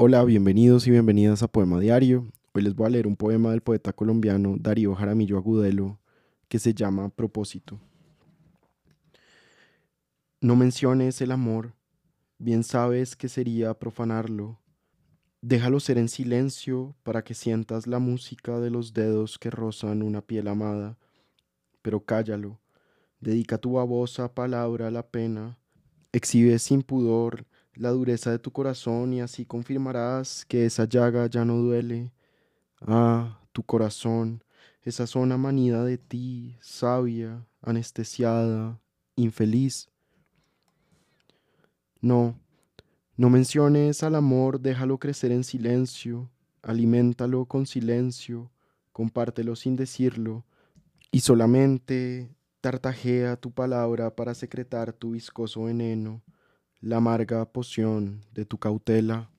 Hola, bienvenidos y bienvenidas a Poema Diario. Hoy les voy a leer un poema del poeta colombiano Darío Jaramillo Agudelo que se llama Propósito. No menciones el amor, bien sabes que sería profanarlo. Déjalo ser en silencio para que sientas la música de los dedos que rozan una piel amada, pero cállalo, dedica tu babosa palabra a la pena, exhibe sin pudor la dureza de tu corazón y así confirmarás que esa llaga ya no duele. Ah, tu corazón, esa zona manida de ti, sabia, anestesiada, infeliz. No, no menciones al amor, déjalo crecer en silencio, aliméntalo con silencio, compártelo sin decirlo, y solamente tartajea tu palabra para secretar tu viscoso veneno la amarga poción de tu cautela.